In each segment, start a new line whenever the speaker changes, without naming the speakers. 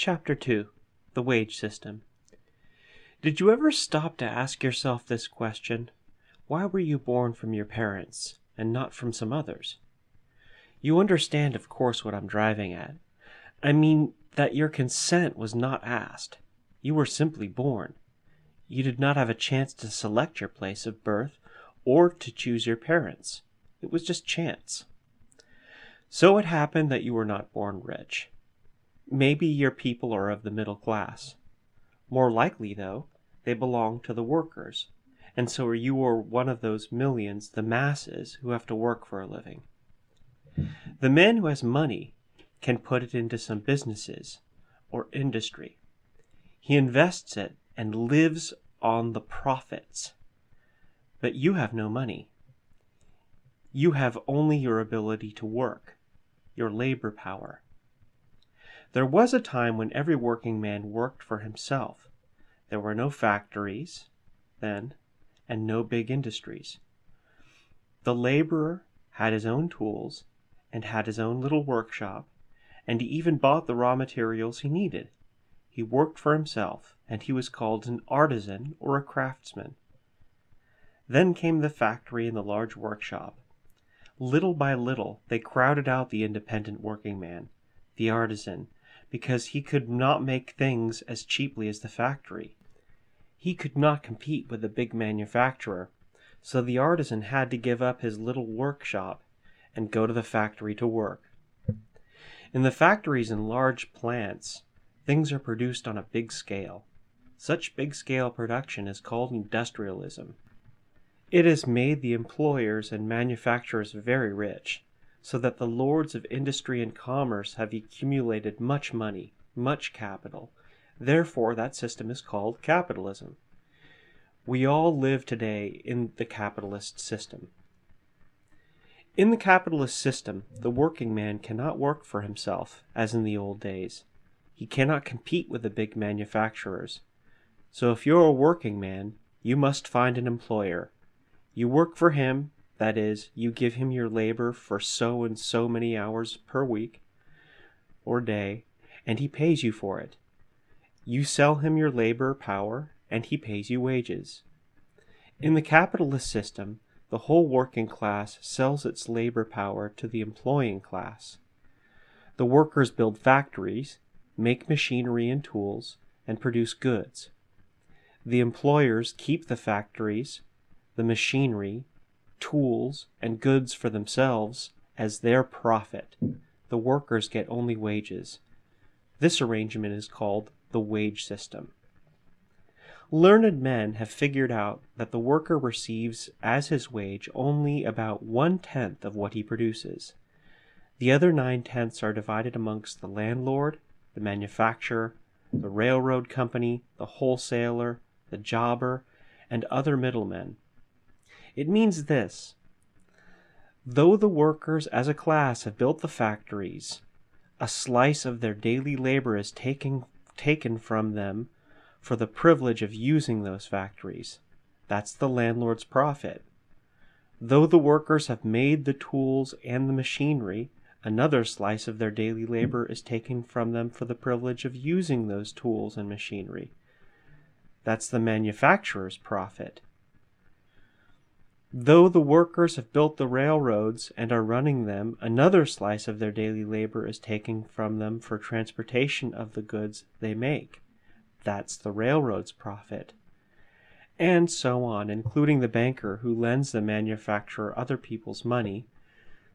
Chapter 2 The Wage System. Did you ever stop to ask yourself this question? Why were you born from your parents and not from some others? You understand, of course, what I'm driving at. I mean that your consent was not asked. You were simply born. You did not have a chance to select your place of birth or to choose your parents. It was just chance. So it happened that you were not born rich. Maybe your people are of the middle class. More likely, though, they belong to the workers, and so you are one of those millions, the masses, who have to work for a living. The man who has money can put it into some businesses or industry. He invests it and lives on the profits. But you have no money. You have only your ability to work, your labor power. There was a time when every working man worked for himself. There were no factories then, and no big industries. The laborer had his own tools and had his own little workshop, and he even bought the raw materials he needed. He worked for himself, and he was called an artisan or a craftsman. Then came the factory and the large workshop. Little by little they crowded out the independent working man, the artisan, because he could not make things as cheaply as the factory. He could not compete with the big manufacturer, so the artisan had to give up his little workshop and go to the factory to work. In the factories and large plants, things are produced on a big scale. Such big scale production is called industrialism. It has made the employers and manufacturers very rich so that the lords of industry and commerce have accumulated much money, much capital. Therefore, that system is called capitalism. We all live today in the capitalist system. In the capitalist system, the working man cannot work for himself, as in the old days. He cannot compete with the big manufacturers. So if you're a working man, you must find an employer. You work for him that is, you give him your labor for so and so many hours per week or day, and he pays you for it. You sell him your labor power, and he pays you wages. In the capitalist system, the whole working class sells its labor power to the employing class. The workers build factories, make machinery and tools, and produce goods. The employers keep the factories, the machinery, tools, and goods for themselves as their profit. The workers get only wages. This arrangement is called the wage system. Learned men have figured out that the worker receives as his wage only about one tenth of what he produces. The other nine tenths are divided amongst the landlord, the manufacturer, the railroad company, the wholesaler, the jobber, and other middlemen. It means this though the workers as a class have built the factories, a slice of their daily labor is taken, taken from them for the privilege of using those factories. That's the landlord's profit. Though the workers have made the tools and the machinery, another slice of their daily labor is taken from them for the privilege of using those tools and machinery. That's the manufacturer's profit. Though the workers have built the railroads and are running them, another slice of their daily labor is taken from them for transportation of the goods they make. That's the railroad's profit. And so on, including the banker who lends the manufacturer other people's money,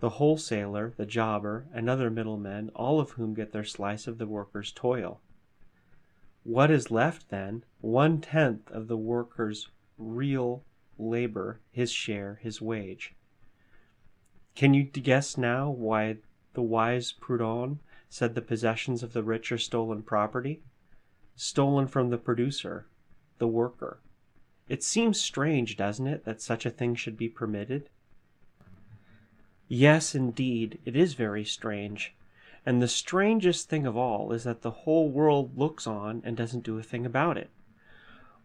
the wholesaler, the jobber, and other middlemen, all of whom get their slice of the worker's toil. What is left, then? One tenth of the worker's real labor, his share, his wage. Can you guess now why the wise Proudhon said the possessions of the rich are stolen property? Stolen from the producer, the worker. It seems strange, doesn't it, that such a thing should be permitted? Yes, indeed, it is very strange. And the strangest thing of all is that the whole world looks on and doesn't do a thing about it.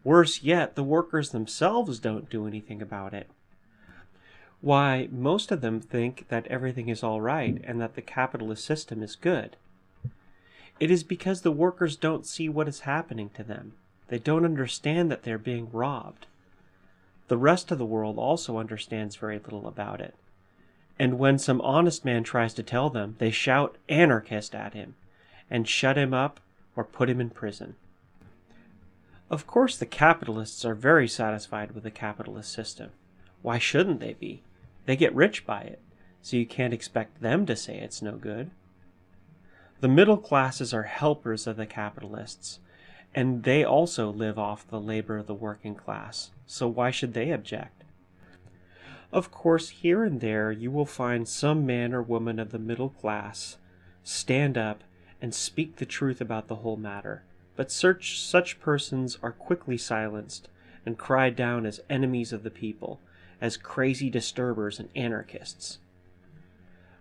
Worse yet, the workers themselves don't do anything about it. Why, most of them think that everything is all right and that the capitalist system is good. It is because the workers don't see what is happening to them. They don't understand that they're being robbed. The rest of the world also understands very little about it. And when some honest man tries to tell them, they shout anarchist at him and shut him up or put him in prison. Of course, the capitalists are very satisfied with the capitalist system. Why shouldn't they be? They get rich by it, so you can't expect them to say it's no good. The middle classes are helpers of the capitalists, and they also live off the labor of the working class, so why should they object? Of course, here and there you will find some man or woman of the middle class stand up and speak the truth about the whole matter, but such, such persons are quickly silenced and cried down as enemies of the people, as crazy disturbers and anarchists.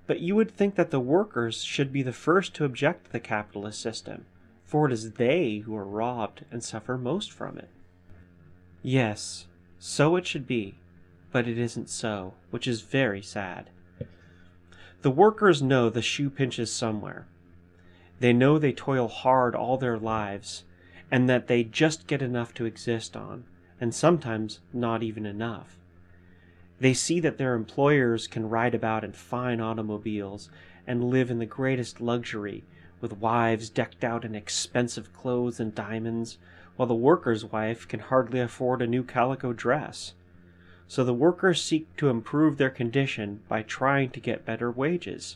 But you would think that the workers should be the first to object to the capitalist system, for it is they who are robbed and suffer most from it. Yes, so it should be but it isn't so, which is very sad. The workers know the shoe pinches somewhere. They know they toil hard all their lives, and that they just get enough to exist on, and sometimes not even enough. They see that their employers can ride about in fine automobiles and live in the greatest luxury, with wives decked out in expensive clothes and diamonds, while the worker's wife can hardly afford a new calico dress so the workers seek to improve their condition by trying to get better wages.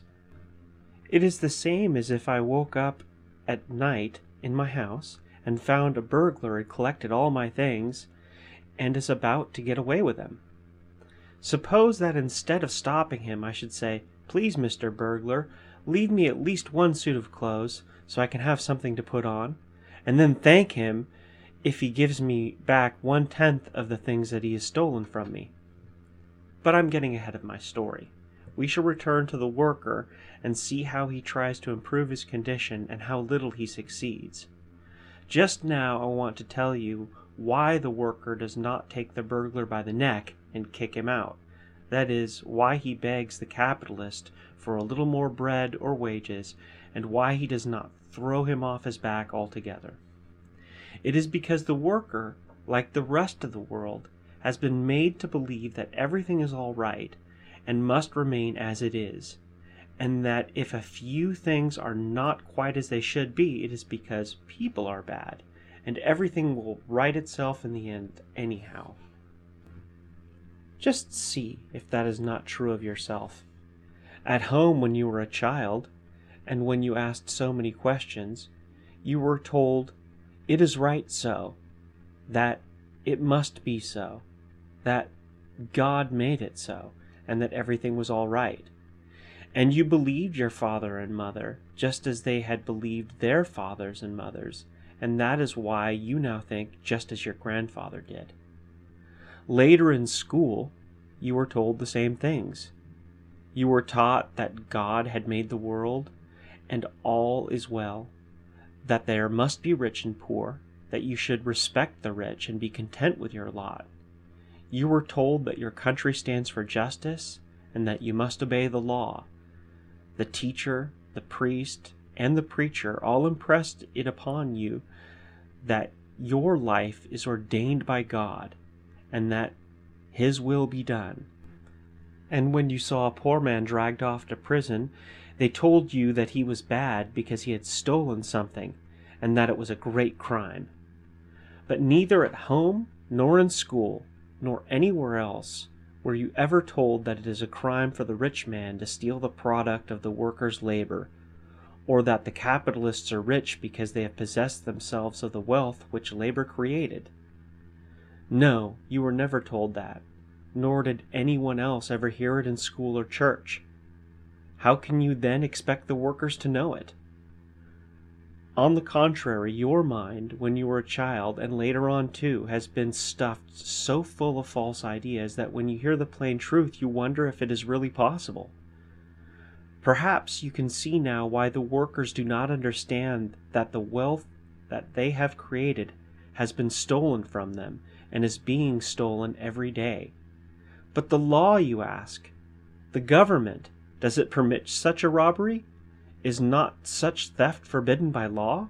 It is the same as if I woke up at night in my house and found a burglar had collected all my things and is about to get away with them. Suppose that instead of stopping him, I should say, Please, Mr. Burglar, leave me at least one suit of clothes so I can have something to put on, and then thank him if he gives me back one tenth of the things that he has stolen from me. But I'm getting ahead of my story. We shall return to the worker and see how he tries to improve his condition and how little he succeeds. Just now, I want to tell you why the worker does not take the burglar by the neck and kick him out. That is, why he begs the capitalist for a little more bread or wages, and why he does not throw him off his back altogether. It is because the worker, like the rest of the world, has been made to believe that everything is all right and must remain as it is, and that if a few things are not quite as they should be, it is because people are bad, and everything will right itself in the end anyhow. Just see if that is not true of yourself. At home, when you were a child, and when you asked so many questions, you were told it is right so, that it must be so, that God made it so, and that everything was all right. And you believed your father and mother, just as they had believed their fathers and mothers, and that is why you now think just as your grandfather did. Later in school, you were told the same things. You were taught that God had made the world, and all is well, that there must be rich and poor, that you should respect the rich and be content with your lot. You were told that your country stands for justice and that you must obey the law. The teacher, the priest, and the preacher all impressed it upon you that your life is ordained by God and that His will be done. And when you saw a poor man dragged off to prison, they told you that he was bad because he had stolen something, and that it was a great crime. But neither at home, nor in school, nor anywhere else were you ever told that it is a crime for the rich man to steal the product of the worker's labor, or that the capitalists are rich because they have possessed themselves of the wealth which labor created. No, you were never told that, nor did anyone else ever hear it in school or church. How can you then expect the workers to know it? On the contrary, your mind, when you were a child, and later on too, has been stuffed so full of false ideas that when you hear the plain truth, you wonder if it is really possible. Perhaps you can see now why the workers do not understand that the wealth that they have created has been stolen from them and is being stolen every day. But the law, you ask, the government, does it permit such a robbery? Is not such theft forbidden by law?